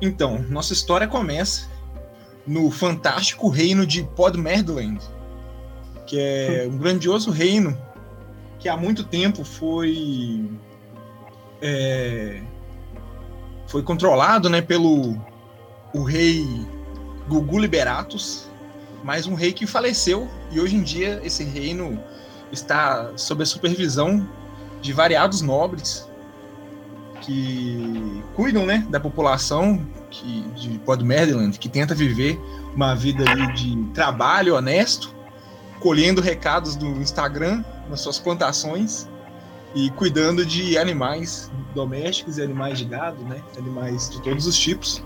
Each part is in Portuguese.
Então, nossa história começa no fantástico reino de Podmerland, que é um grandioso reino que há muito tempo foi é, foi controlado, né, pelo o rei Gugu Liberatus, mas um rei que faleceu e hoje em dia esse reino está sob a supervisão de variados nobres que cuidam, né, da população que, de Podmerland, que tenta viver uma vida de trabalho honesto, colhendo recados do Instagram nas suas plantações e cuidando de animais domésticos e animais de gado, né, animais de todos os tipos.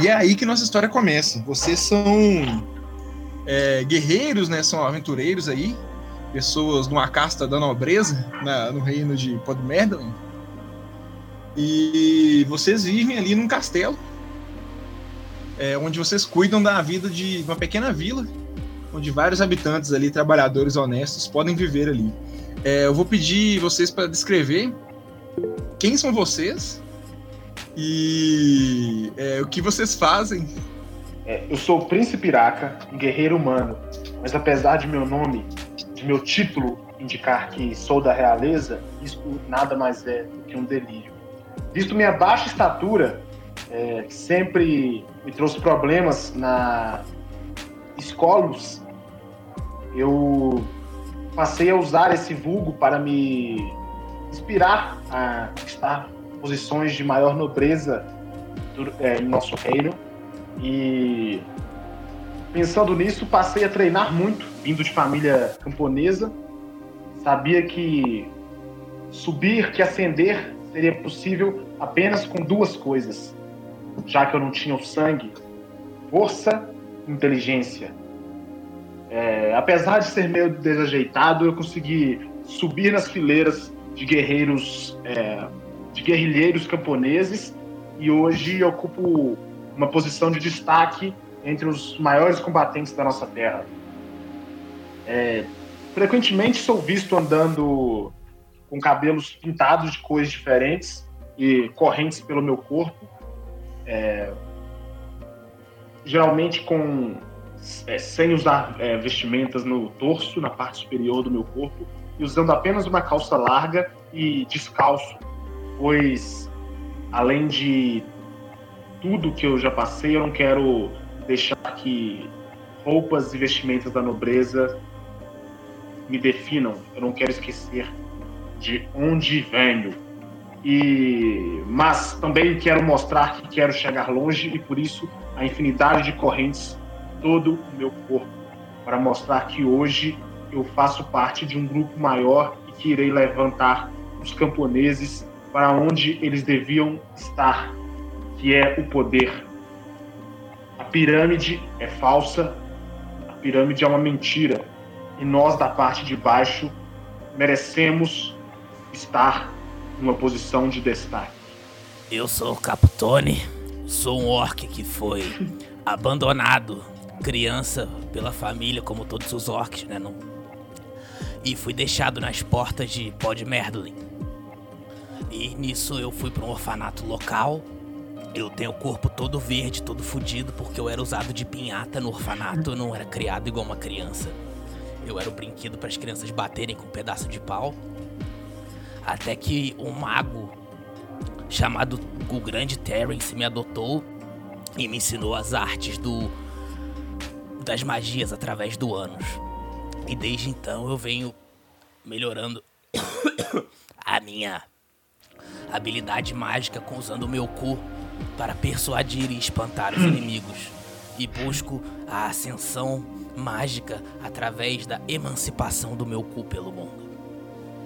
E é aí que nossa história começa. Vocês são é, guerreiros, né, são aventureiros aí, pessoas uma casta da nobreza na, no reino de Podmerland e vocês vivem ali num castelo, é, onde vocês cuidam da vida de uma pequena vila, onde vários habitantes ali, trabalhadores honestos, podem viver ali. É, eu vou pedir vocês para descrever quem são vocês e é, o que vocês fazem. É, eu sou o Príncipe Iraca, um guerreiro humano, mas apesar de meu nome, de meu título indicar que sou da realeza, isso nada mais é do que um delírio. Visto minha baixa estatura, é, sempre me trouxe problemas na escolas, eu passei a usar esse vulgo para me inspirar a conquistar posições de maior nobreza do, é, em nosso reino. E pensando nisso, passei a treinar muito, vindo de família camponesa. Sabia que subir, que ascender seria possível apenas com duas coisas, já que eu não tinha o sangue: força e inteligência. É, apesar de ser meio desajeitado, eu consegui subir nas fileiras de guerreiros, é, de guerrilheiros camponeses e hoje ocupo uma posição de destaque entre os maiores combatentes da nossa terra. É, frequentemente sou visto andando com cabelos pintados de cores diferentes e correntes pelo meu corpo, é, geralmente com é, sem usar é, vestimentas no torso, na parte superior do meu corpo, e usando apenas uma calça larga e descalço, pois além de tudo que eu já passei, eu não quero deixar que roupas e vestimentas da nobreza me definam. Eu não quero esquecer de onde venho. E mas também quero mostrar que quero chegar longe e por isso a infinidade de correntes todo o meu corpo para mostrar que hoje eu faço parte de um grupo maior e que irei levantar os camponeses para onde eles deviam estar, que é o poder. A pirâmide é falsa, a pirâmide é uma mentira, e nós da parte de baixo merecemos estar numa posição de destaque. Eu sou o Capitone, sou um orc que foi abandonado, criança, pela família, como todos os orcs, né? Não... E fui deixado nas portas de Podmerdlin. E nisso eu fui para um orfanato local. Eu tenho o corpo todo verde, todo fudido, porque eu era usado de pinhata no orfanato, eu não era criado igual uma criança. Eu era o brinquedo para as crianças baterem com um pedaço de pau. Até que um mago chamado o Grande Terence me adotou e me ensinou as artes do das magias através do anos. E desde então eu venho melhorando a minha habilidade mágica com usando o meu cu para persuadir e espantar os inimigos. E busco a ascensão mágica através da emancipação do meu cu pelo mundo.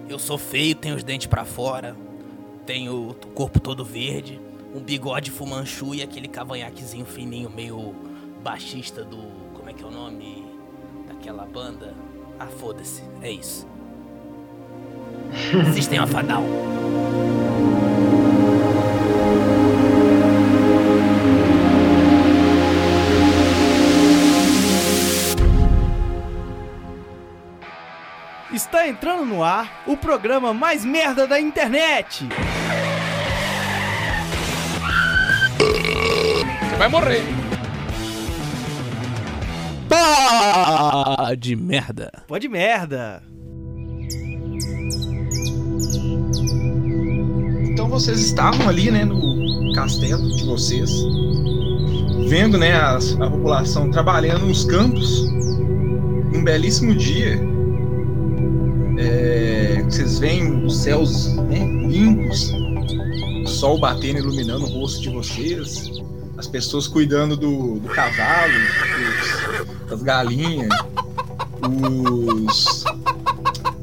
Eu sou feio, tenho os dentes para fora, tenho o corpo todo verde, um bigode fumanchu e aquele cavanhaquezinho fininho, meio baixista do. Como é que é o nome? Daquela banda. Ah, foda-se, é isso. Sistema uma fadal. Está entrando no ar o programa mais merda da internet. vai morrer. Pá de merda. Pode merda. Então vocês estavam ali, né, no castelo de vocês, vendo, né, as- a, população trabalhando nos campos. Um belíssimo dia. É, vocês veem os céus né, limpos, o sol batendo, iluminando o rosto de vocês, as pessoas cuidando do, do cavalo, dos- das galinhas, os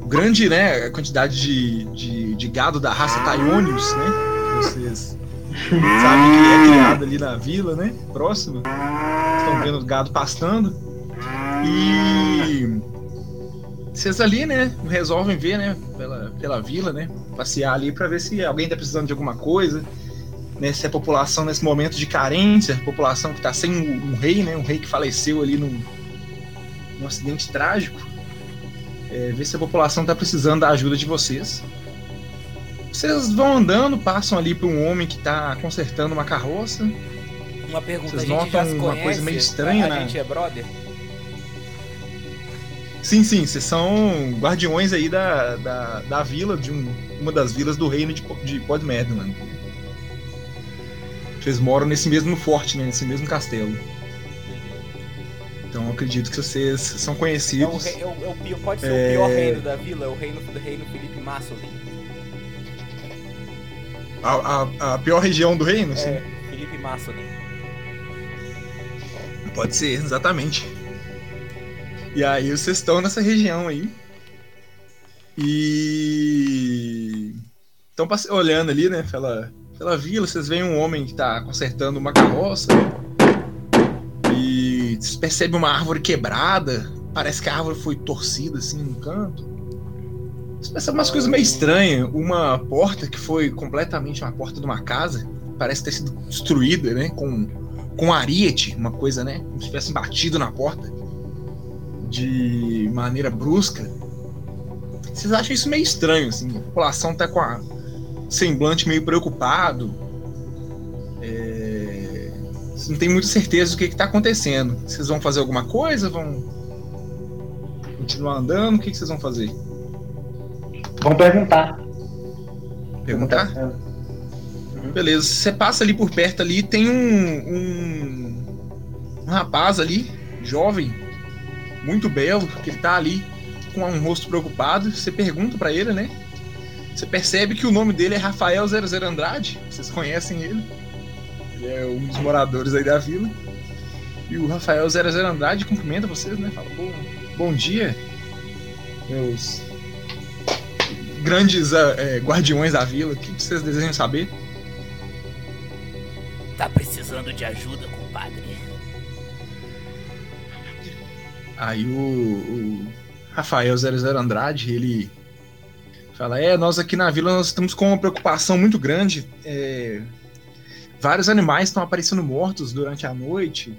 grande, né, a quantidade de, de, de gado da raça Taionius, né? que Vocês sabem que é criado ali na vila, né? Próxima. Estão vendo o gado pastando. E vocês ali, né, resolvem ver, né, pela, pela vila, né? Passear ali para ver se alguém tá precisando de alguma coisa. Né, se a população nesse momento de carência, a população que tá sem um, um rei, né? Um rei que faleceu ali num, num acidente trágico é, ver se a população está precisando da ajuda de vocês. Vocês vão andando, passam ali por um homem que está consertando uma carroça. Uma pergunta, Vocês notam uma conhece? coisa meio estranha, a, né? a gente é brother? Sim, sim, vocês são guardiões aí da, da, da vila, de um, uma das vilas do reino de, de Podmedland. Vocês moram nesse mesmo forte, né, nesse mesmo castelo. Então eu acredito que vocês são É o, conhecidos. é o- é o pior- pode ser É. o pior reino da vila, é o reino do reino Felipe Massolin. A, a, a pior região do reino, sim. É, Felipe Massolin. Pode ser, exatamente. E aí vocês estão nessa região aí. E estão olhando ali, né, pela, pela vila, vocês veem um homem que tá consertando uma carroça. E vocês percebem uma árvore quebrada. Parece que a árvore foi torcida assim no canto. Vocês percebem umas coisas meio estranhas. Uma porta que foi completamente uma porta de uma casa. Parece ter sido destruída, né? Com com ariete, uma coisa, né? Como se tivessem batido na porta de maneira brusca. Vocês acham isso meio estranho, assim? A população tá com a semblante meio preocupado. É... Não tem muita certeza do que, que tá acontecendo. Vocês vão fazer alguma coisa? Vão continuar andando? O que, que vocês vão fazer? Vamos perguntar. Perguntar? Beleza, você passa ali por perto ali, tem um, um, um rapaz ali, jovem, muito belo, que ele tá ali com um rosto preocupado. Você pergunta pra ele, né? Você percebe que o nome dele é Rafael 00 Andrade, vocês conhecem ele. Ele é um dos moradores aí da vila. E o Rafael 00 Andrade cumprimenta vocês, né? Fala, bom, bom dia, meus grandes eh, guardiões da vila. O que vocês desejam saber? Tá precisando de ajuda, compadre? Aí o, o Rafael 00 Andrade, ele fala: É, nós aqui na vila nós estamos com uma preocupação muito grande. É, vários animais estão aparecendo mortos durante a noite.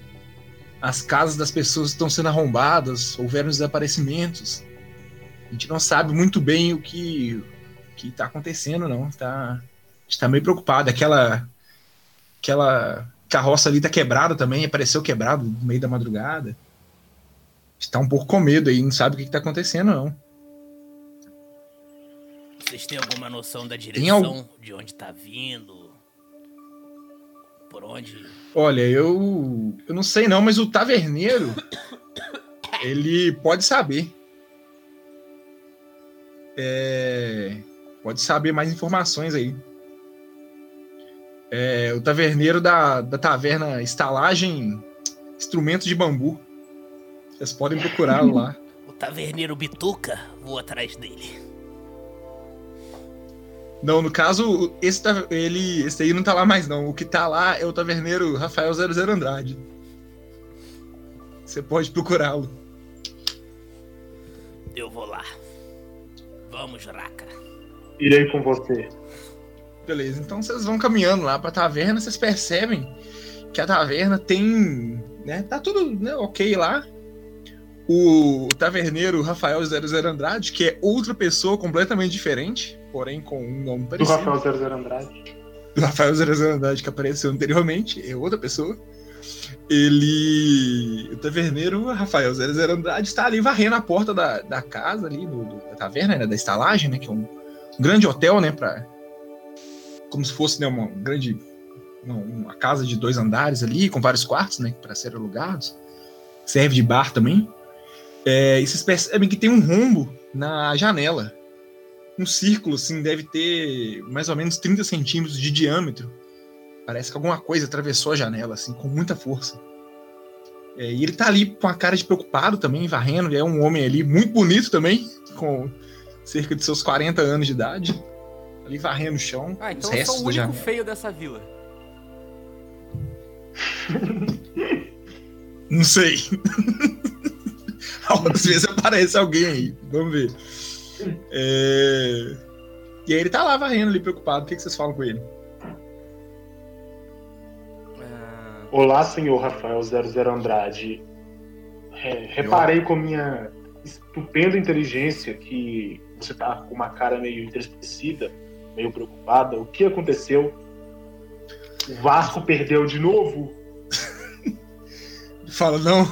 As casas das pessoas estão sendo arrombadas, houveram desaparecimentos. A gente não sabe muito bem o que que está acontecendo, não. Tá, a gente tá meio preocupado. Aquela aquela carroça ali tá quebrada também, apareceu quebrado no meio da madrugada está um pouco com medo aí, não sabe o que está acontecendo, não. Vocês têm alguma noção da direção de onde tá vindo? Por onde? Olha, eu, eu não sei não, mas o taverneiro, ele pode saber. É, pode saber mais informações aí. É, o taverneiro da, da taverna Estalagem Instrumentos de Bambu. Vocês podem procurá-lo lá. O taverneiro Bituca vou atrás dele. Não, no caso, esse, ele, esse aí não tá lá mais, não. O que tá lá é o taverneiro Rafael 00 Andrade. Você pode procurá-lo. Eu vou lá. Vamos, Raka. Irei com você. Beleza, então vocês vão caminhando lá pra taverna, vocês percebem que a taverna tem. Né, tá tudo né, ok lá. O, taverneiro Rafael 00 Andrade, que é outra pessoa completamente diferente, porém com um nome Do parecido. Rafael 00 Andrade. do Rafael 00 Andrade que apareceu anteriormente, é outra pessoa. Ele. O taverneiro Rafael 00 Andrade está ali varrendo a porta da, da casa ali, do, do- da taverna, né, da estalagem, né? Que é um, um grande hotel, né? Pra, como se fosse né, uma grande. Uma, uma casa de dois andares ali, com vários quartos, né? Para serem alugados. Serve de bar também. É, e vocês percebem que tem um rombo na janela. Um círculo, assim, deve ter mais ou menos 30 centímetros de diâmetro. Parece que alguma coisa atravessou a janela, assim, com muita força. É, e ele tá ali com a cara de preocupado também, varrendo. É um homem ali muito bonito também, com cerca de seus 40 anos de idade. Ali varrendo o chão. Ah, então eu sou o único feio dessa vila. Não sei. Às vezes aparece alguém aí. Vamos ver. É, E aí ele tá lá varrendo ali, preocupado. O que, que vocês falam com ele? Ah, Olá, senhor Rafael 00 Andrade. É, reparei com minha estupenda inteligência que você tá com uma cara meio entristecida, meio preocupada. O que aconteceu? O Vasco perdeu de novo? Ele fala, não.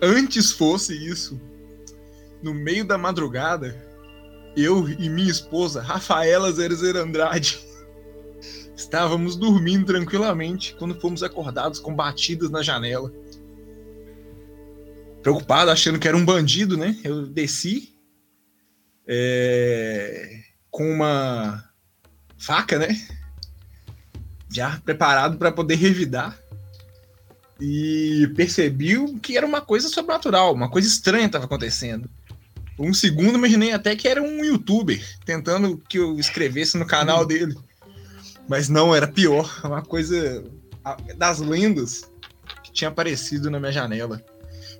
Antes fosse isso. No meio da madrugada, eu e minha esposa, Rafaela 00 Andrade, estávamos dormindo tranquilamente quando fomos acordados com batidas na janela. Preocupado, achando que era um bandido, né? Eu desci é, com uma faca, né? Já preparado para poder revidar e percebi que era uma coisa sobrenatural, uma coisa estranha estava acontecendo. Um segundo imaginei até que era um youtuber tentando que eu escrevesse no canal dele. Mas não, era pior, uma coisa das lendas que tinha aparecido na minha janela.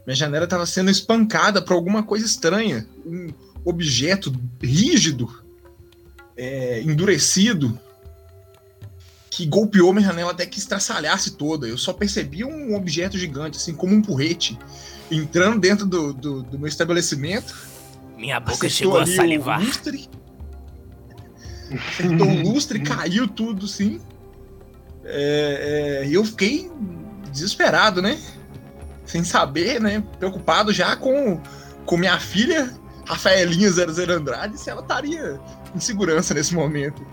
Minha janela estava sendo espancada por alguma coisa estranha, um objeto rígido, é, endurecido, que golpeou minha janela até que estraçalhasse toda. Eu só percebi um objeto gigante, assim, como um porrete, entrando dentro do, do, do meu estabelecimento. Minha boca chegou a ali salivar. O lustre, acertou o lustre, caiu tudo, sim. É, é, E eu fiquei desesperado, né? Sem saber, né? Preocupado já com, com minha filha, Rafaelinha 00 Andrade, se ela estaria em segurança nesse momento.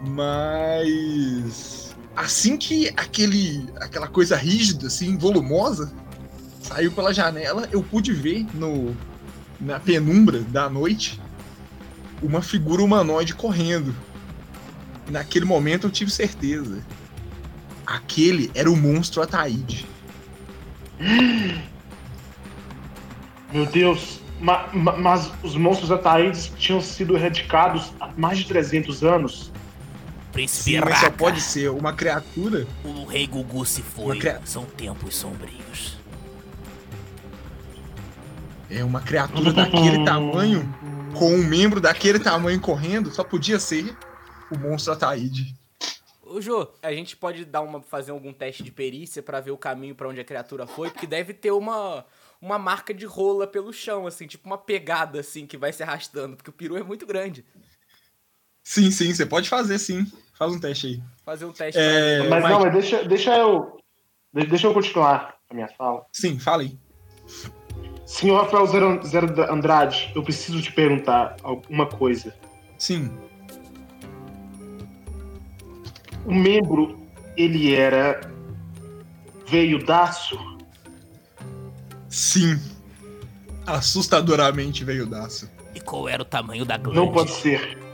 Mas assim que aquele, aquela coisa rígida, assim, volumosa, saiu pela janela, eu pude ver no, na penumbra da noite uma figura humanoide correndo. E naquele momento eu tive certeza. Aquele era o monstro Ataíde. Meu Deus, ma- ma- mas os monstros Ataídes tinham sido erradicados há mais de 300 anos. Príncipe Sim, mas só pode ser uma criatura. o rei Gugu se foi. Uma cria- São tempos sombrios. É uma criatura daquele tamanho, com um membro daquele tamanho correndo, só podia ser o monstro Ataíde. Ô, Jô, a gente pode dar uma, fazer algum teste de perícia pra ver o caminho pra onde a criatura foi, porque deve ter uma, uma marca de rola pelo chão, assim, tipo uma pegada, assim, que vai se arrastando, porque o peru é muito grande. Sim, sim, você pode fazer sim. Faz um teste aí. Fazer um teste É, Mas não, mas deixa, deixa eu. de- Deixa eu continuar a minha fala. Sim, fala aí. Senhor Rafael Zero, Zero Andrade, eu preciso te perguntar alguma coisa. Sim. O membro, ele era veiudaço? Sim. Assustadoramente veio daço. E qual era o tamanho da glande? Não pode ser.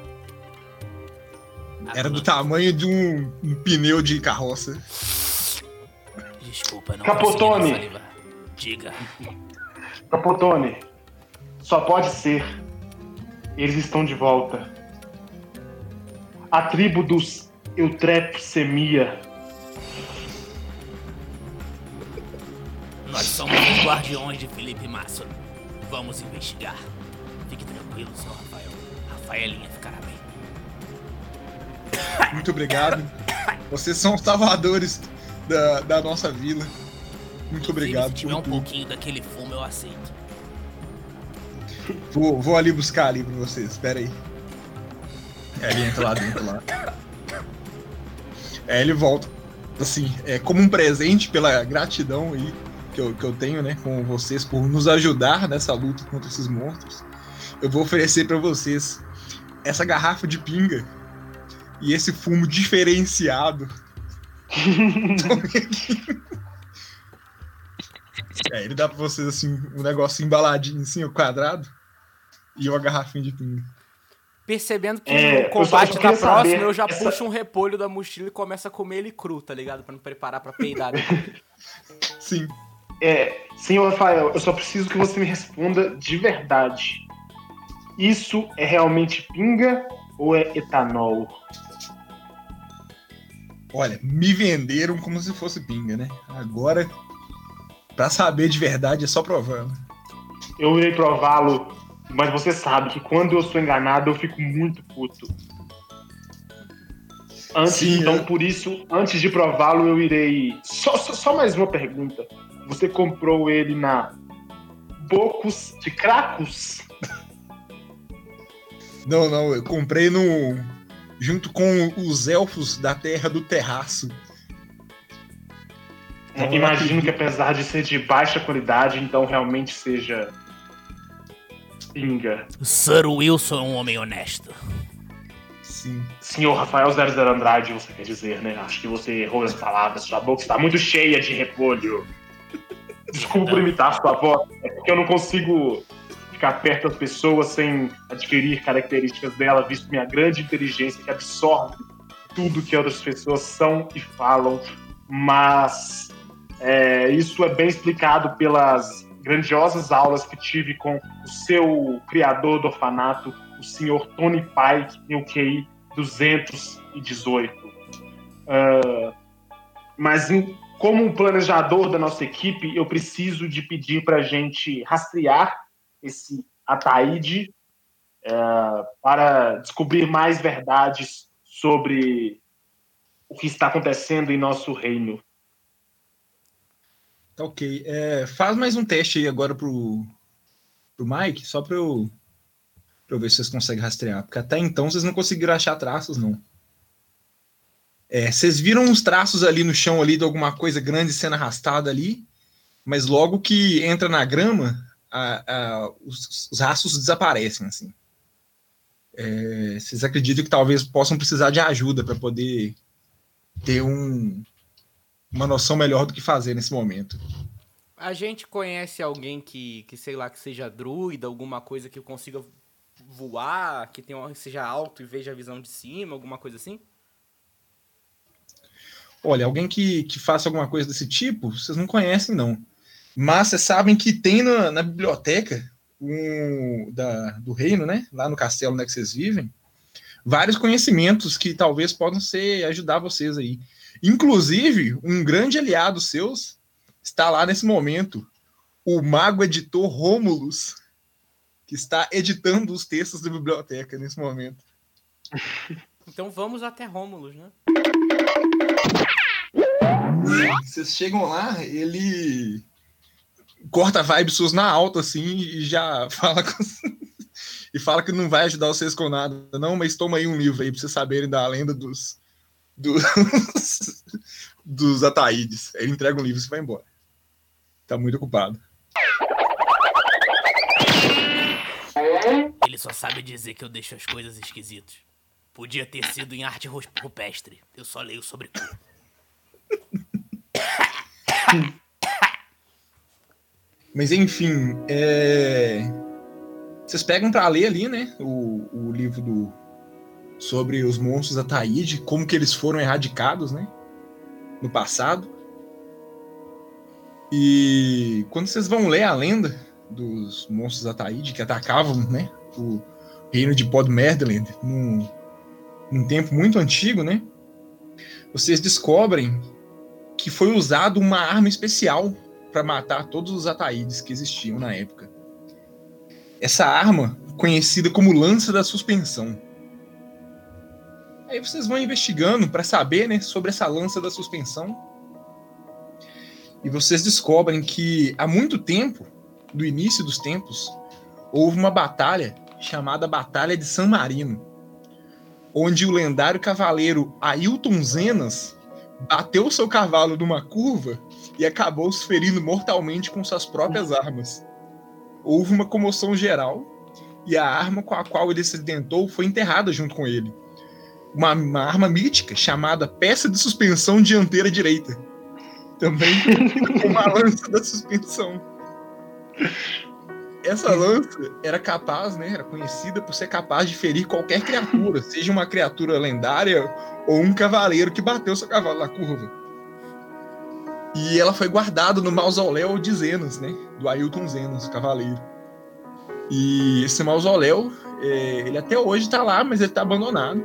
A Era do tamanho de um, um pneu de carroça. Desculpa, não Capotone. Diga. Capotone, só pode ser. Eles estão de volta. A tribo dos Eutrepsemia. Nós somos os guardiões de Felipe Massa. Vamos investigar. Fique tranquilo, senhor Rafael. Rafaelinha ficará bem. Muito obrigado. Vocês são os salvadores da, da nossa vila. Muito obrigado. Se tiver um pouquinho daquele fumo, eu aceito. Vou, vou ali buscar ali pra vocês. Espera aí. É, ele entra lá dentro lá. É, ele volta assim, é como um presente pela gratidão aí que eu, que eu tenho, né, com vocês por nos ajudar nessa luta contra esses monstros. Eu vou oferecer para vocês essa garrafa de pinga e esse fumo diferenciado. é, ele dá pra vocês assim, um negócio embaladinho assim, o quadrado, e uma garrafinha de pinga. Percebendo que É, o combate tá próximo, eu já essa- puxo um repolho da mochila e começo a comer ele cru, tá ligado? Pra não preparar pra peidar. Sim. É, senhor Rafael, eu só preciso que você me responda de verdade. Isso é realmente pinga ou é etanol? Olha, me venderam como se fosse pinga, né? Agora, pra saber de verdade, é só provando. Eu irei prová-lo, mas você sabe que quando eu sou enganado eu fico muito puto. Antes, Sim, então, eu- por isso, antes de prová-lo, eu irei. Só, só, só mais uma pergunta. Você comprou ele na Bocos de Cracos? Não, não, eu comprei no. Junto com os elfos da Terra do Terraço. Então, Imagino acredito. que apesar de ser de baixa qualidade, então realmente seja pinga. Sir Wilson é um homem honesto. Sim. Senhor Rafael 00 Andrade, você quer dizer, né? Acho que você errou as palavras. Sua boca está muito cheia de repolho. Desculpa por imitar sua voz. É porque eu não consigo ficar perto das pessoas sem adquirir características dela, visto minha grande inteligência que absorve tudo que outras pessoas são e falam. Mas é, isso é bem explicado pelas grandiosas aulas que tive com o seu criador do orfanato, o senhor Tony Pike, em o QI 218. Ah, mas em- como um planejador da nossa equipe, eu preciso de pedir para a gente rastrear esse Ataíde ah, para descobrir mais verdades sobre o que está acontecendo em nosso reino. Tá ok. É, faz mais um teste aí agora pro, pro Mike, só pra eu, eu ver se vocês conseguem rastrear. Porque até então vocês não conseguiram achar traços, não. É, vocês viram uns traços ali no chão ali de alguma coisa grande sendo arrastada ali, mas logo que entra na grama, a- a- os, os rastros desaparecem, assim. É, vocês acreditam que talvez possam precisar de ajuda para poder ter um, uma noção melhor do que fazer nesse momento. A gente conhece alguém que, que, sei lá, que seja druida, alguma coisa que consiga voar, que tenha, uma- seja alto e veja a visão de cima, alguma coisa assim? Olha, alguém que, que faça alguma coisa desse tipo, vocês não conhecem, não. Mas vocês sabem que tem na, na biblioteca um, da, do reino, né? Lá no castelo né, que vocês vivem, vários conhecimentos que talvez possam ser ajudar vocês aí. Inclusive, um grande aliado seus está lá nesse momento, o mago editor Rômulus, que está editando os textos da biblioteca nesse momento. Então vamos até Rômulus, né? Vocês chegam lá, ele corta vibes suas na alta, assim, e já fala com... e fala que não vai ajudar vocês com nada, não, mas toma aí um livro aí pra vocês saberem da lenda dos dos, dos Ataídes. Ele entrega um livro e vai embora. Tá muito ocupado. Ele só sabe dizer que eu deixo as coisas esquisitas. Podia ter sido em arte ru- rupestre. Eu só leio sobre cu. Mas enfim, é... vocês pegam pra ler ali, né? O, o livro do sobre os monstros Ataíde, como que eles foram erradicados, né? No passado. E quando vocês vão ler a lenda dos monstros Ataíde que atacavam, né? O reino de Podmerdeland num, num tempo muito antigo, né? Vocês descobrem que foi usado uma arma especial para matar todos os Ataídes que existiam na época. Essa arma, conhecida como lança da suspensão. Aí vocês vão investigando para saber, né, sobre essa lança da suspensão. E vocês descobrem que há muito tempo, do início dos tempos, houve uma batalha chamada Batalha de San Marino, onde o lendário cavaleiro Ailton Zenas bateu o seu cavalo numa curva e acabou se ferindo mortalmente com suas próprias armas. Houve uma comoção geral e a arma com a qual ele se acidentou foi enterrada junto com ele. Uma, uma arma mítica chamada peça de suspensão dianteira direita. Também com uma lança da suspensão. Essa lança era capaz, né? Era conhecida por ser capaz de ferir qualquer criatura, seja uma criatura lendária ou um cavaleiro que bateu seu cavalo na curva. E ela foi guardada no mausoléu de Zenas, né? Do Ailton Zenas, o cavaleiro. E esse mausoléu, é, ele até hoje está lá, mas ele está abandonado.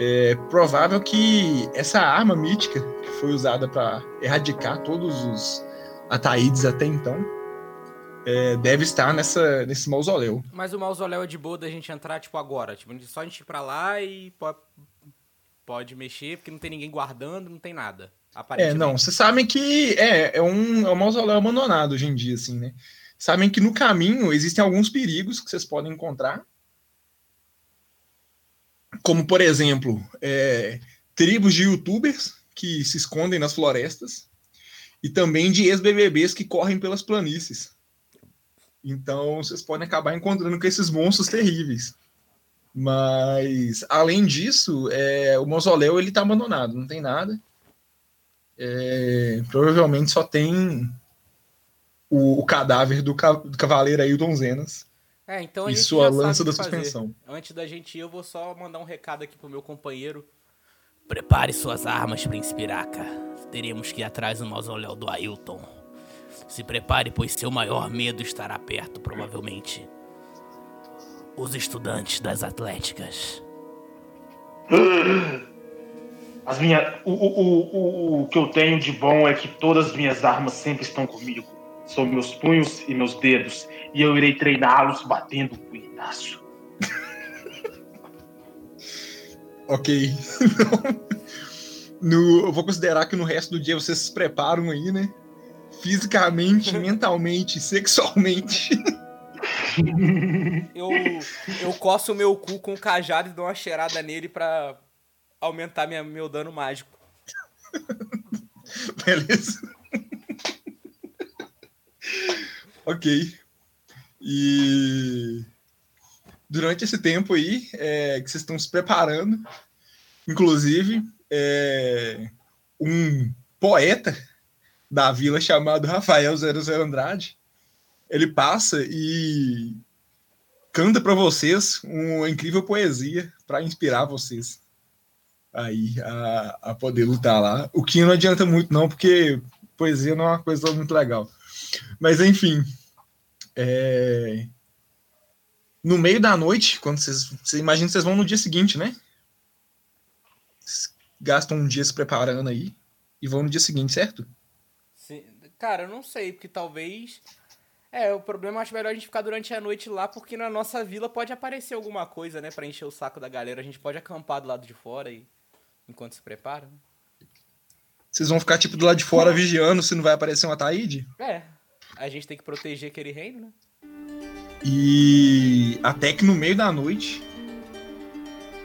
É provável que essa arma mítica, que foi usada para erradicar todos os Ataídes até então, é, deve estar nessa, nesse mausoléu. Mas o mausoléu é de boa da gente entrar, tipo, agora. Tipo, só a gente ir pra lá e pode, pode mexer, porque não tem ninguém guardando, não tem nada. É, não, vocês sabem que é, é, um, é um mausoléu abandonado hoje em dia, assim, né? Sabem que no caminho existem alguns perigos que vocês podem encontrar. Como, por exemplo, é, tribos de youtubers que se escondem nas florestas e também de ex-BBBs que correm pelas planícies. Então, vocês podem acabar encontrando com esses monstros terríveis. Mas, além disso, é, o mausoléu ele está abandonado, não tem nada. É, provavelmente só tem o, o cadáver do, ca, do cavaleiro Ailton Zenas. É, então e sua lança da suspensão. Antes da gente ir, eu vou só mandar um recado aqui pro meu companheiro. Prepare suas armas, Príncipe Iraca. Teremos que ir atrás do mausoléu do Ailton. Se prepare, pois seu maior medo estará perto, provavelmente. Os estudantes das atléticas. As minhas, o, o, o, o que eu tenho de bom é que todas as minhas armas sempre estão comigo. São meus punhos e meus dedos. E eu irei treiná-los batendo o punhetaço. ok. no, eu vou considerar que no resto do dia vocês se preparam aí, né? Fisicamente, mentalmente, sexualmente. eu, eu coço o meu cu com o cajado e dou uma cheirada nele pra aumentar minha, meu dano mágico. Beleza. ok. E durante esse tempo aí é, que vocês estão se preparando, inclusive é, um poeta da vila chamado Rafael 00 Andrade, ele passa e canta para vocês uma incrível poesia para inspirar vocês aí a, a poder lutar lá. O que não adianta muito, não, porque poesia não é uma coisa muito legal. Mas, enfim. É... No meio da noite, quando vocês. Você imagina vocês vão no dia seguinte, né? gastam um dia se preparando aí e vão no dia seguinte, certo? Cara, eu não sei, porque talvez. É, o problema acho melhor a gente ficar durante a noite lá, porque na nossa vila pode aparecer alguma coisa, né, pra encher o saco da galera. A gente pode acampar do lado de fora e enquanto se prepara. Vocês vão ficar, tipo, do lado de fora vigiando se não vai aparecer uma Taíde? É. A gente tem que proteger aquele reino, né? E até que no meio da noite,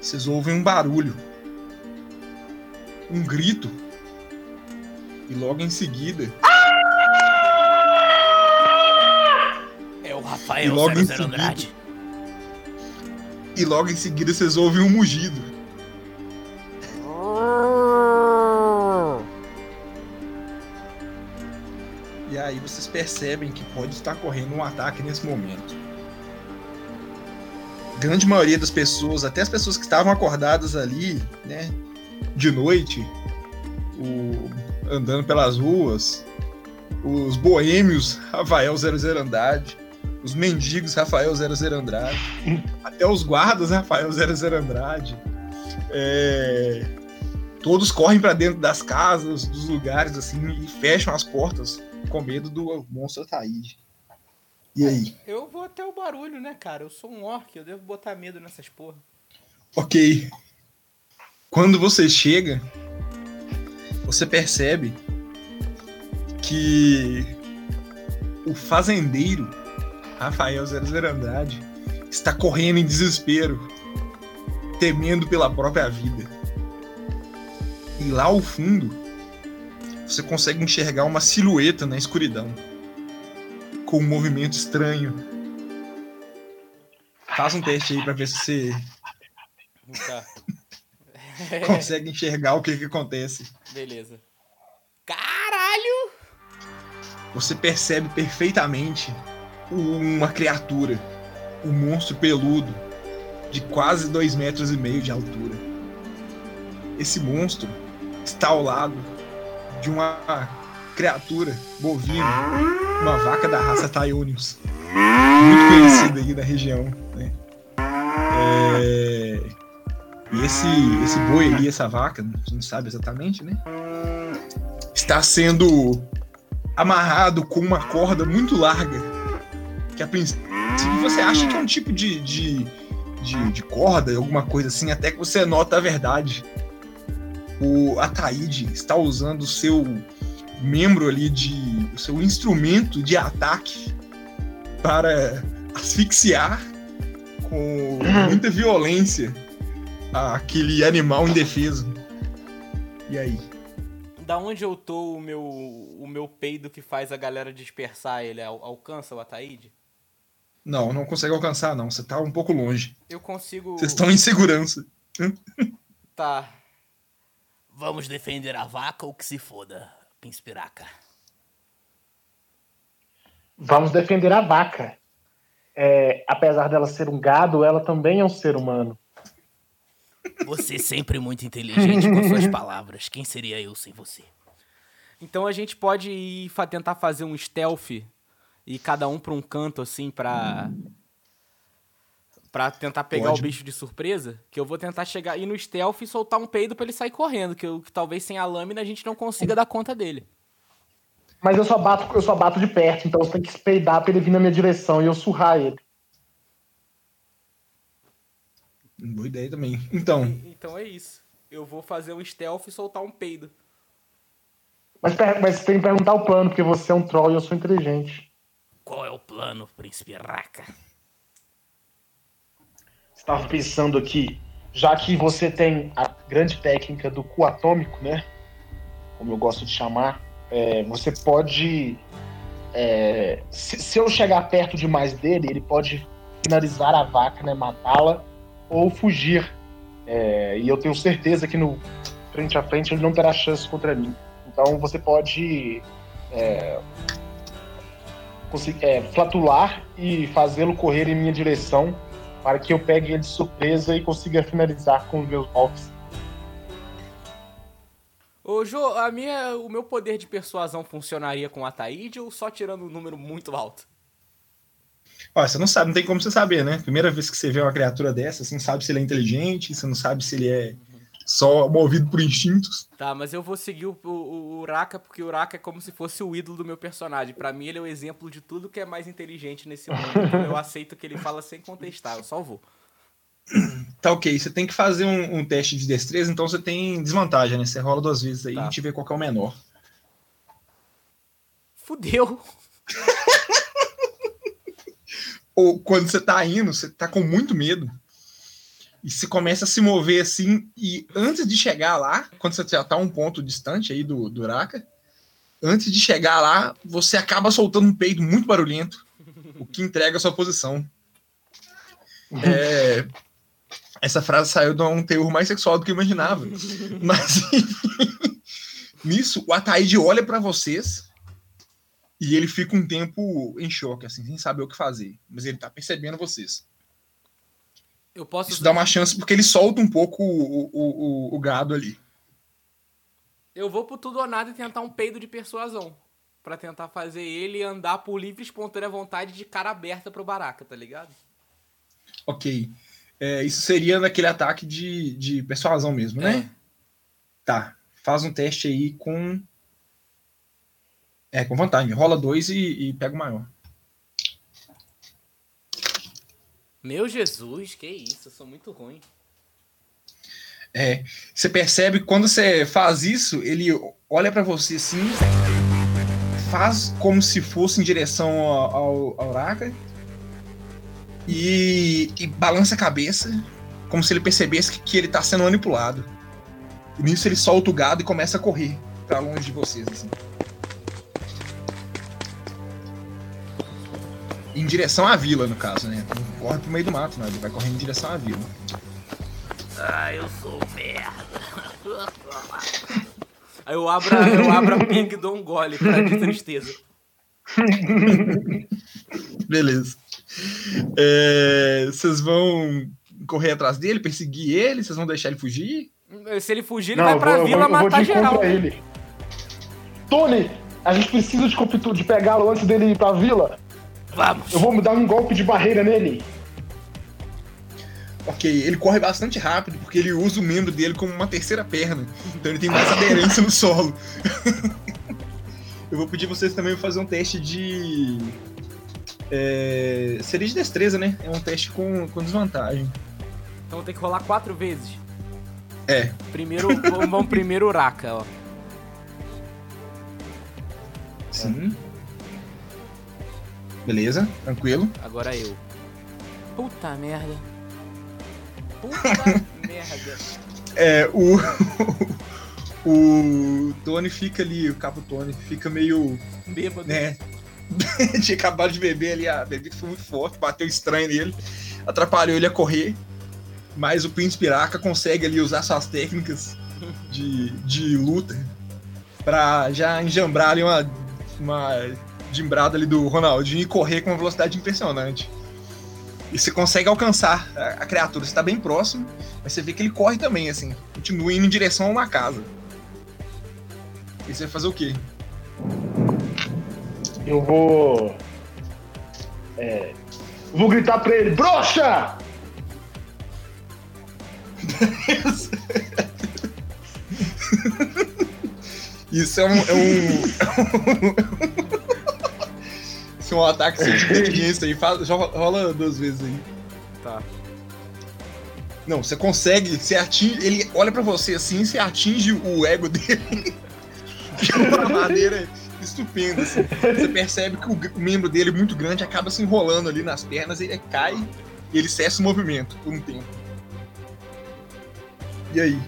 vocês ouvem um barulho. Um grito. E logo em seguida. É Rafael e logo 00 seguida, Andrade. E logo em seguida vocês ouvem um mugido. aí vocês percebem que pode estar correndo um ataque nesse momento. Grande maioria das pessoas, até as pessoas que estavam acordadas ali, né, de noite, o, andando pelas ruas, os boêmios Rafael 00 Andrade, os mendigos Rafael 00 Andrade, até os guardas Rafael 00 Andrade, é, todos correm para dentro das casas, dos lugares assim e fecham as portas com medo do monstro Ataíde. E aí? Eu vou até o barulho, né, cara? Eu sou um orc, eu devo botar medo nessas porra. Ok. Quando você chega, você percebe que o fazendeiro Rafael 00 Andrade está correndo em desespero, temendo pela própria vida. E lá ao fundo, você consegue enxergar uma silhueta na escuridão. Com um movimento estranho. Faz um teste aí pra ver se você Tá. consegue enxergar o que, que acontece. Beleza. Caralho! Você percebe perfeitamente uma criatura, um monstro peludo, de quase dois metros e meio de altura. Esse monstro está ao lado de uma criatura bovina, uma vaca da raça Taionius, muito conhecida aí da região. Né? É, E esse, esse boi ali, essa vaca, gente sabe exatamente, né? Está sendo amarrado com uma corda muito larga. Que a princípio você acha que é um tipo de, de, de, de corda, alguma coisa assim, até que você nota a verdade. O Ataíde está usando o seu membro ali de. o seu instrumento de ataque para asfixiar com muita violência aquele animal indefeso. E aí? Da onde eu tô, o meu, o meu peido que faz a galera dispersar ele al- alcança o Ataíde? Não, não consegue alcançar, não. Você tá um pouco longe. Eu consigo. Vocês estão em segurança. Tá. Vamos defender a vaca ou que se foda, Pinspiraca. Vamos defender a vaca. É, apesar dela ser um gado, ela também é um ser humano. Você sempre muito inteligente com suas palavras. Quem seria eu sem você? Então a gente pode ir tentar fazer um stealth e cada um pra um canto assim pra. Pra tentar pegar Pode. o bicho de surpresa. Que eu vou tentar chegar ir no stealth e soltar um peido pra ele sair correndo. Que, eu- que talvez sem a lâmina a gente não consiga dar conta dele. Mas eu só bato, eu só bato de perto, então você tem que peidar pra ele vir na minha direção e eu surrar ele. Boa ideia também. Então, Então é isso. Eu vou fazer um stealth e soltar um peido. Mas, mas você tem que perguntar o plano, porque você é um troll e eu sou inteligente. Qual é o plano, Príncipe Raca? Estava pensando aqui, já que você tem a grande técnica do cu atômico, né? Como eu gosto de chamar, é, você pode. é, se, se eu chegar perto demais dele, ele pode finalizar a vaca, né? Matá-la ou fugir. É, e eu tenho certeza que no frente a frente ele não terá chance contra mim. Então você pode é, é, flatular e fazê-lo correr em minha direção para que eu pegue ele de surpresa e consiga finalizar com os meus golpes. Ô, Jô, a minha, o meu poder de persuasão funcionaria com o Ataíde ou só tirando um número muito alto? ó, você não sabe, não tem como você saber, né? Primeira vez que você vê uma criatura dessa, você não sabe se ele é inteligente, você não sabe se ele é só movido por instintos. Tá, mas eu vou seguir o, o, o Uraka, porque o Uraka é como se fosse o ídolo do meu personagem. Pra mim, ele é o exemplo de tudo que é mais inteligente nesse mundo. Então eu aceito que ele fala sem contestar, eu só vou. Tá ok, você tem que fazer um, um teste de destreza, então você tem desvantagem, né? Você rola duas vezes aí Tá. e a gente vê qual é o menor. Fudeu! Ou quando você tá indo, você tá com muito medo. E você começa a se mover assim, e antes de chegar lá, quando você já tá um ponto distante aí do, do Uraka, antes de chegar lá, você acaba soltando um peido muito barulhento, o que entrega a sua posição. É, essa frase saiu de um teor mais sexual do que eu imaginava. Mas nisso, o Ataíde olha pra vocês e ele fica um tempo em choque, assim, sem saber o que fazer. Mas ele tá percebendo vocês. Eu posso. Isso dá uma chance porque ele solta um pouco o, o, o, o gado ali. Eu vou pro tudo ou nada e tentar um peido de persuasão. Pra tentar fazer ele andar por livre e espontânea vontade de cara aberta pro Baraka, tá ligado? Ok. É, isso seria naquele ataque de, de persuasão mesmo, né? Tá. Faz um teste aí com. É, com vantagem. Rola dois e, e pega o maior. Meu Jesus, que isso, eu sou muito ruim. É, você percebe quando você faz isso, ele olha pra você assim, faz como se fosse em direção ao, ao, e, e balança a cabeça, como se ele percebesse que, que ele tá sendo manipulado. E nisso ele solta o gado e começa a correr pra longe de vocês, assim. Em direção à vila, no caso, né? Não corre pro meio do mato, não. Ele vai correr em direção à vila. Ah, eu sou merda. Aí eu abro, a- eu abro a ping e dou um gole pra de tristeza. Beleza. É, vocês vão correr atrás dele, perseguir ele? Vocês vão deixar ele fugir? Se ele fugir, ele Não, vai pra vou, eu vila vou, eu vou matar de encontro geral. a ele. Tony, a gente precisa de, de pegá-lo antes dele ir pra vila. Vamos. Eu vou me dar um golpe de barreira nele. Ok, ele corre bastante rápido porque ele usa o membro dele como uma terceira perna. Então ele tem mais aderência no solo. Eu vou pedir vocês também fazer um teste de. É, seria de destreza, né? É um teste com, com desvantagem. Então tem que rolar quatro vezes. É. Primeiro, vamos, vamos primeiro Uraka, ó. Sim. Beleza, tranquilo. Agora eu. Puta merda. Puta merda. É, o. o Tony fica ali, o capo Tony, fica meio. Bêbado. né? Tinha acabado de beber ali, a bebida foi muito forte, bateu estranho nele, atrapalhou ele a correr. Mas o Príncipe Iraca consegue ali usar suas técnicas de, de luta pra já enjambrar ali uma, uma dimbrada ali do Ronaldinho e correr com uma velocidade impressionante. E você consegue alcançar a, a criatura, você tá bem próximo, mas você vê que ele corre também, assim, continua indo em direção a uma casa. E você vai fazer o quê? Eu vou. É. Vou gritar pra ele: Broxa! Isso é um. É um... É um ataque sem inteligência aí. Faz, já rola duas vezes aí. Tá. Não, você consegue, você atinge. Ele olha pra você assim, você atinge o ego dele de uma maneira estupenda. Assim. Você percebe que o, membro dele muito grande acaba se enrolando ali nas pernas, ele cai e ele cessa o movimento por um tempo. E aí?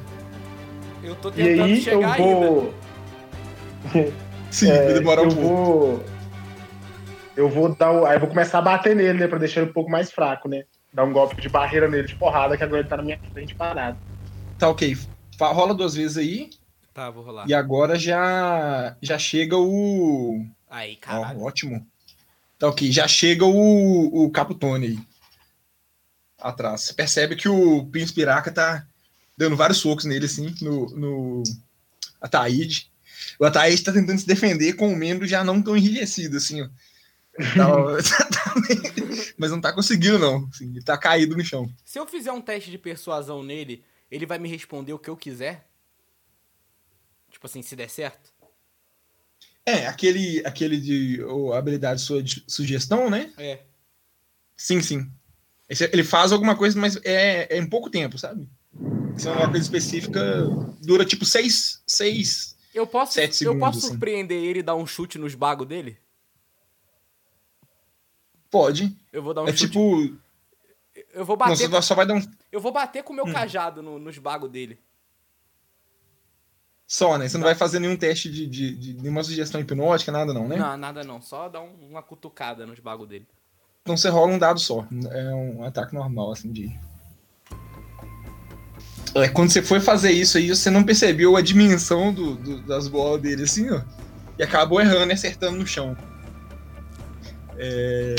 Eu tô E tentando aí eu chegar ainda. vou. Sim, é, vai demorar um eu pouco. vou. Eu vou dar o. Aí eu vou começar a bater nele, né? Pra deixar ele um pouco mais fraco, né? Dar um golpe de barreira nele de porrada, que agora ele tá na minha frente parado. Tá ok. Rola duas vezes aí. Tá, vou rolar. E agora já já chega o. Aí, Ó, caralho. ótimo. Tá ok, já chega o, o Caputone aí. Atrás. Você percebe que o Príncipe Iraca tá dando vários socos nele, assim, no, no Ataíde. O Ataíde tá tentando se defender com o membro já não tão enrijecido, assim, ó. Mas não tá conseguindo, não. assim, ele tá caído no chão. Se eu fizer um teste de persuasão nele, ele vai me responder o que eu quiser? Tipo assim, se der certo? É, aquele, aquele de ou, habilidade sua de sugestão, né? É. Sim, sim. Esse- ele faz alguma coisa, mas é, é em pouco tempo, sabe? Se é uma coisa específica, dura tipo seis, seis. Eu posso, Sete eu segundos, posso assim. surpreender ele e dar um chute nos bagos dele? Pode. Eu vou dar um é chute. tipo. eu vou Não, bater, você vai- só vai dar um. eu vou bater com o meu Hum. cajado no- nos bagos dele. Só, né? Você não vai fazer nenhum teste de, de, de nenhuma sugestão hipnótica, nada, não, né? Não, nada não. Só dar um- uma cutucada nos bagos dele. Então você rola um dado só. É um ataque normal, assim, de. É, quando você foi fazer isso aí, você não percebeu a dimensão do, do- das bolas dele, assim, ó. E acabou errando e acertando no chão. É...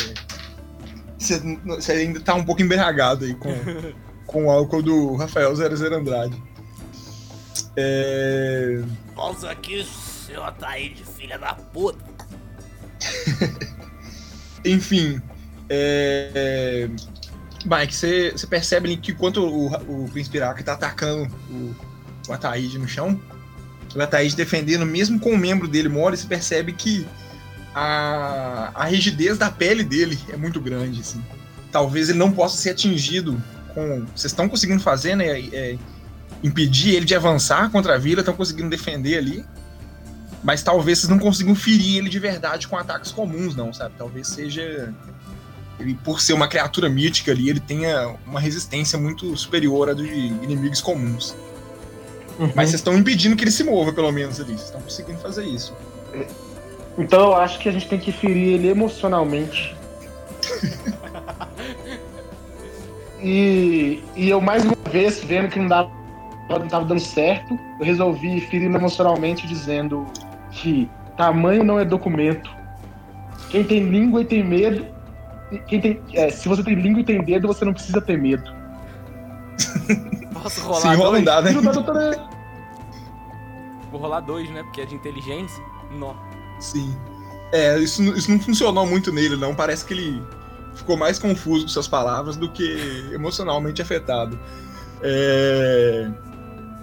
Você, você ainda tá um pouco embriagado aí com, com o álcool do Rafael 00 Andrade. É... Pausa aqui, seu Ataíde, filha da puta. Enfim, é... Mike, você, você percebe ali que enquanto o, o Príncipe Iraque tá atacando o, o Ataíde no chão, o Ataíde defendendo, mesmo com o membro dele mole, você percebe que a, a rigidez da pele dele é muito grande, assim. Talvez ele não possa ser atingido com... Vocês estão conseguindo fazer, né? é, impedir ele de avançar contra a vila, estão conseguindo defender ali. Mas talvez vocês não consigam ferir ele de verdade com ataques comuns, não, sabe? Talvez seja. Ele, por ser uma criatura mítica ali, ele tenha uma resistência muito superior à de inimigos comuns. Mas vocês estão impedindo que ele se mova, pelo menos ali. Vocês estão conseguindo fazer isso. Então eu acho que a gente tem que ferir ele emocionalmente. e, e eu mais uma vez, vendo que não dava, não tava dando certo, eu resolvi ferir ele emocionalmente dizendo que tamanho não é documento. Quem tem língua e tem medo. Quem tem, é, se você tem língua e tem dedo, você não precisa ter medo. Posso Sim, rolar rola um dois? dado, né? Vou rolar dois, né? Porque é de inteligência. Nó. Sim. É, isso, não- isso não funcionou muito nele, não. Parece que ele ficou mais confuso com suas palavras do que emocionalmente afetado. É...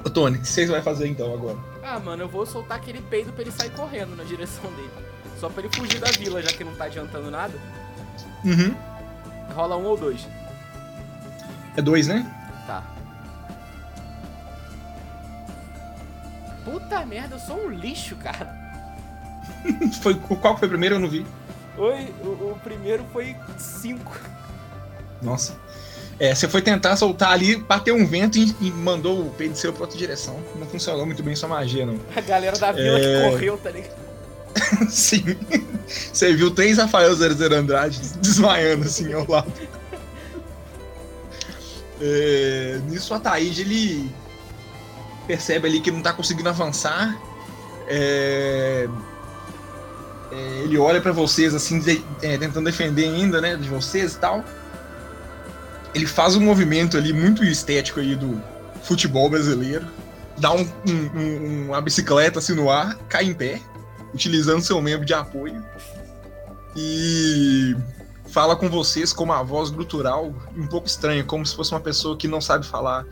Ô, Tony, o que você vai fazer então agora? Ah, mano, eu vou soltar aquele peido pra ele sair correndo na direção dele. Só pra ele fugir da vila, já que não tá adiantando nada. Uhum. Rola um ou dois. É dois, né? Tá. Puta merda, eu sou um lixo, cara. Foi, qual foi o primeiro? Eu não vi. Oi, o, o primeiro foi cinco. Nossa. É, você foi tentar soltar ali, bateu um vento e, e mandou o peido seu pra outra direção. Não funcionou muito bem sua magia, não. A galera da vila É. que correu, tá ligado? Sim. Você viu três Rafael 00 Andrade desmaiando assim ao lado. É, nisso, o Ataíde, ele percebe ali que não tá conseguindo avançar. É, é, ele olha pra vocês, assim, de- é, tentando defender ainda, né, de vocês e tal. Ele faz um movimento ali muito estético aí do futebol brasileiro. Dá um- um- um- uma bicicleta assim no ar, cai em pé utilizando seu membro de apoio e fala com vocês com uma voz grutural um pouco estranha, como se fosse uma pessoa que não sabe falar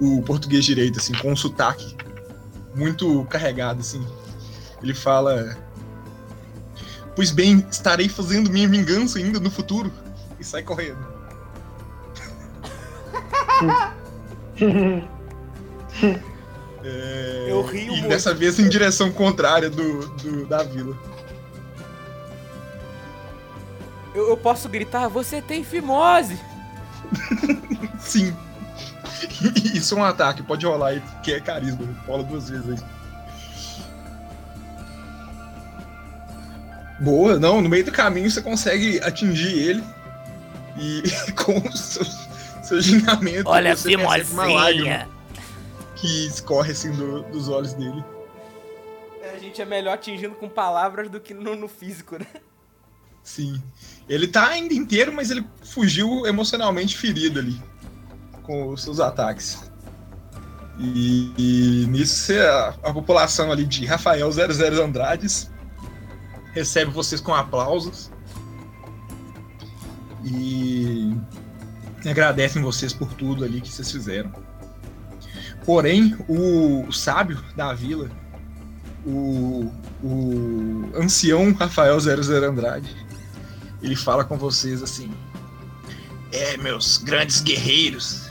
o português direito, assim, com um sotaque muito carregado, assim. Ele fala: Pois bem, estarei fazendo minha vingança ainda no futuro e sai correndo. É, Eu rio e muito. dessa vez em direção contrária do, do- da vila. Eu, eu posso gritar, você tem fimose! Sim. Isso é um ataque, pode rolar aí, que é carisma. Rola duas vezes aí. Boa, não, no meio do caminho você consegue atingir ele. E com o seu, seu gingamento Olha a você percebe uma lágrima que escorre assim do- dos olhos dele. A gente é melhor atingindo com palavras do que no, no físico, né? Sim. Ele tá ainda inteiro, mas ele fugiu emocionalmente ferido ali. Com os seus ataques. E, e nisso você- a, a população ali de Rafael 00 Andrades recebe vocês com aplausos. E agradecem vocês por tudo ali que vocês fizeram. Porém, o, o sábio da vila, o, o ancião Rafael 00 Andrade, ele fala com vocês assim: É, meus grandes guerreiros,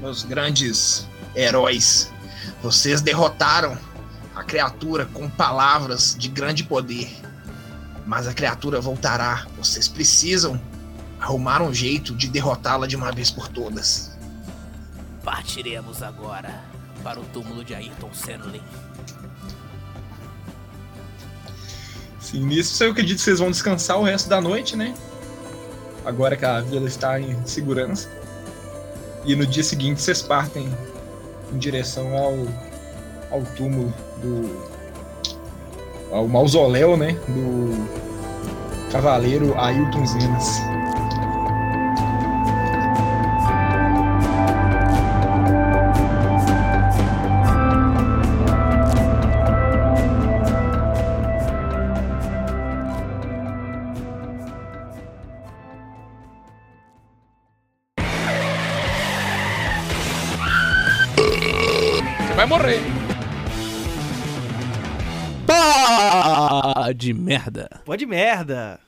meus grandes heróis, vocês derrotaram a criatura com palavras de grande poder. Mas a criatura voltará. Vocês precisam arrumar um jeito de derrotá-la de uma vez por todas. Partiremos agora para o túmulo de Ayrton Senlin. Sim, nisso eu acredito que vocês vão descansar o resto da noite, né? Agora que a vila está em segurança. E no dia seguinte vocês partem em direção ao, ao túmulo do. ao mausoléu, né? Do cavaleiro Ailton Zenas. Pá de merda. Pô de merda.